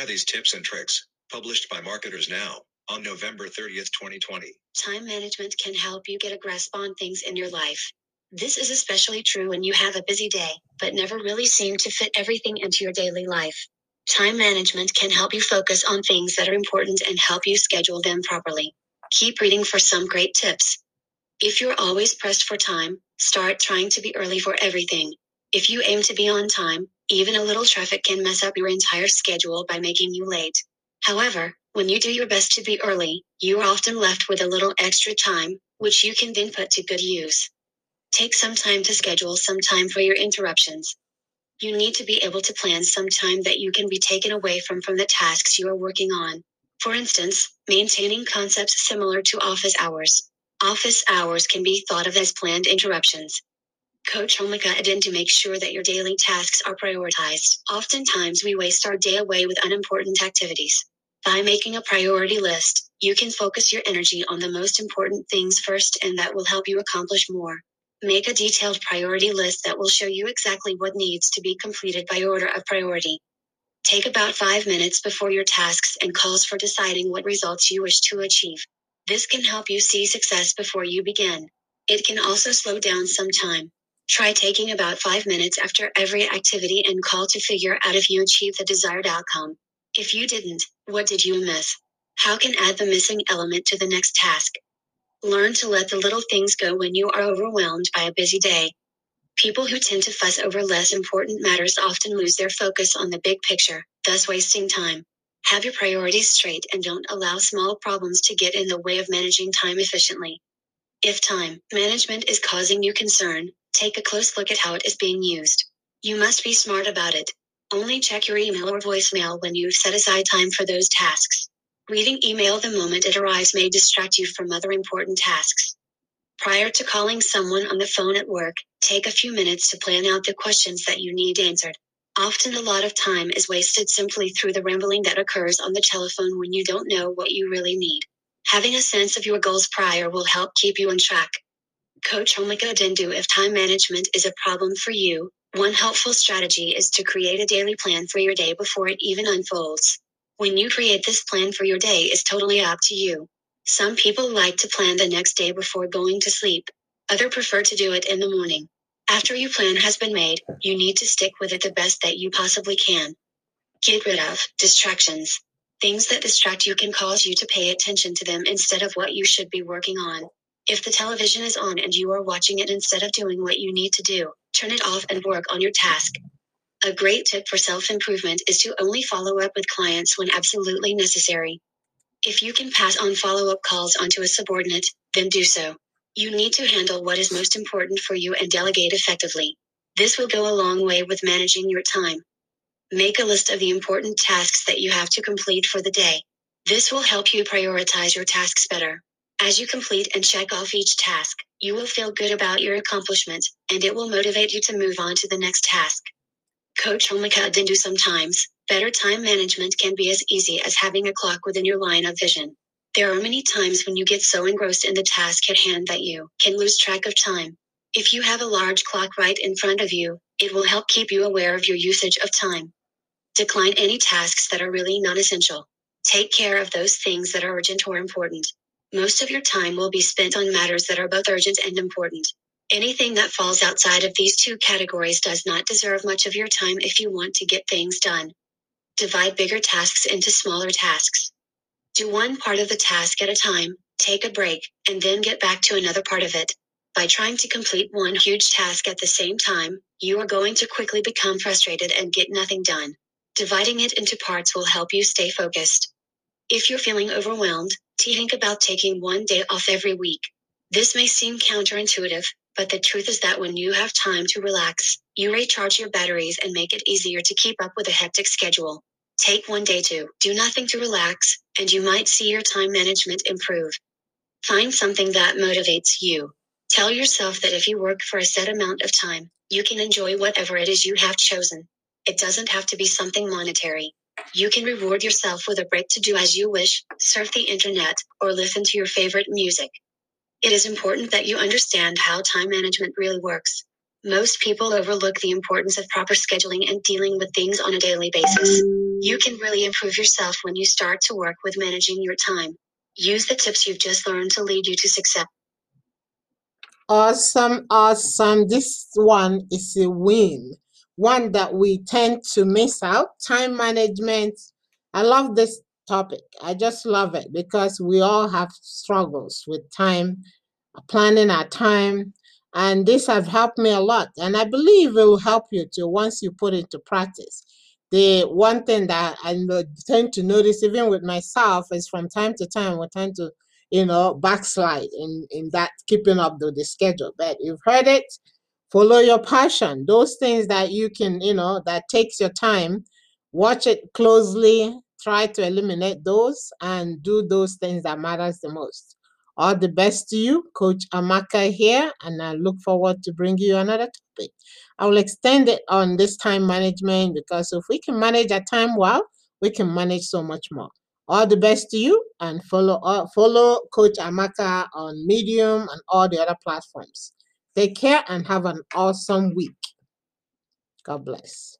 Try these tips and tricks, published by Marketers Now on November 30th, 2020. Time management can help you get a grasp on things in your life. This is especially true when you have a busy day, but never really seem to fit everything into your daily life. Time management can help you focus on things that are important and help you schedule them properly. Keep reading for some great tips. If you're always pressed for time, start trying to be early for everything. If you aim to be on time, even a little traffic can mess up your entire schedule by making you late. However, when you do your best to be early, you are often left with a little extra time, which you can then put to good use. Take some time to schedule some time for your interruptions. You need to be able to plan some time that you can be taken away from from the tasks you are working on. For instance, maintaining concepts similar to office hours. Office hours can be thought of as planned interruptions. Coach Amaka Adin to make sure that your daily tasks are prioritized. Oftentimes, we waste our day away with unimportant activities. By making a priority list, you can focus your energy on the most important things first, and that will help you accomplish more. Make a detailed priority list that will show you exactly what needs to be completed by order of priority. Take about five minutes before your tasks and calls for deciding what results you wish to achieve. This can help you see success before you begin. It can also slow down some time. Try taking about five minutes after every activity and call to figure out if you achieved the desired outcome. If you didn't, what did you miss? How can add the missing element to the next task? Learn to let the little things go when you are overwhelmed by a busy day. People who tend to fuss over less important matters often lose their focus on the big picture, thus wasting time. Have your priorities straight and don't allow small problems to get in the way of managing time efficiently. If time management is causing you concern, take a close look at how it is being used. You must be smart about it. Only check your email or voicemail when you've set aside time for those tasks. Reading email the moment it arrives may distract you from other important tasks. Prior to calling someone on the phone at work, take a few minutes to plan out the questions that you need answered. Often a lot of time is wasted simply through the rambling that occurs on the telephone when you don't know what you really need. Having a sense of your goals prior will help keep you on track. Coach oh Amaka Dindu if time management is a problem for you, one helpful strategy is to create a daily plan for your day before it even unfolds. When you create this plan for your day is totally up to you. Some people like to plan the next day before going to sleep. Other prefer to do it in the morning. After your plan has been made, you need to stick with it the best that you possibly can. Get rid of distractions. Things that distract you can cause you to pay attention to them instead of what you should be working on. If the television is on and you are watching it instead of doing what you need to do, turn it off and work on your task. A great tip for self improvement is to only follow up with clients when absolutely necessary. If you can pass on follow up calls onto a subordinate, then do so. You need to handle what is most important for you and delegate effectively. This will go a long way with managing your time. Make a list of the important tasks that you have to complete for the day. This will help you prioritize your tasks better. As you complete and check off each task, you will feel good about your accomplishment, and it will motivate you to move on to the next task. Coach Amaka Dindu sometimes, better time management can be as easy as having a clock within your line of vision. There are many times when you get so engrossed in the task at hand that you can lose track of time. If you have a large clock right in front of you, it will help keep you aware of your usage of time. Decline any tasks that are really non essential. Take care of those things that are urgent or important. Most of your time will be spent on matters that are both urgent and important. Anything that falls outside of these two categories does not deserve much of your time if you want to get things done. Divide bigger tasks into smaller tasks. Do one part of the task at a time, take a break, and then get back to another part of it. By trying to complete one huge task at the same time, you are going to quickly become frustrated and get nothing done. Dividing it into parts will help you stay focused. If you're feeling overwhelmed, think about taking one day off every week. This may seem counterintuitive, but the truth is that when you have time to relax, you recharge your batteries and make it easier to keep up with a hectic schedule. Take one day to do nothing to relax, and you might see your time management improve. Find something that motivates you. Tell yourself that if you work for a set amount of time, you can enjoy whatever it is you have chosen. It doesn't have to be something monetary. You can reward yourself with a break to do as you wish, surf the internet, or listen to your favorite music. It is important that you understand how time management really works. Most people overlook the importance of proper scheduling and dealing with things on a daily basis. You can really improve yourself when you start to work with managing your time. Use the tips you've just learned to lead you to success. Awesome, awesome. This one is a win. One that we tend to miss out. Time management. I love this topic. I just love it because we all have struggles with time, planning our time, and this have helped me a lot. And I believe it will help you too once you put it into practice. The one thing that I tend to notice, even with myself, is from time to time we tend to, you know, backslide in in that keeping up with the schedule. But you've heard it. Follow your passion. Those things that you can, you know, that takes your time. Watch it closely. Try to eliminate those and do those things that matters the most. All the best to you, Coach Amaka here, and I look forward to bringing you another topic. I will extend it on this time management because if we can manage our time well, we can manage so much more. All the best to you, and follow uh, follow Coach Amaka on Medium and all the other platforms. Take care and have an awesome week. God bless.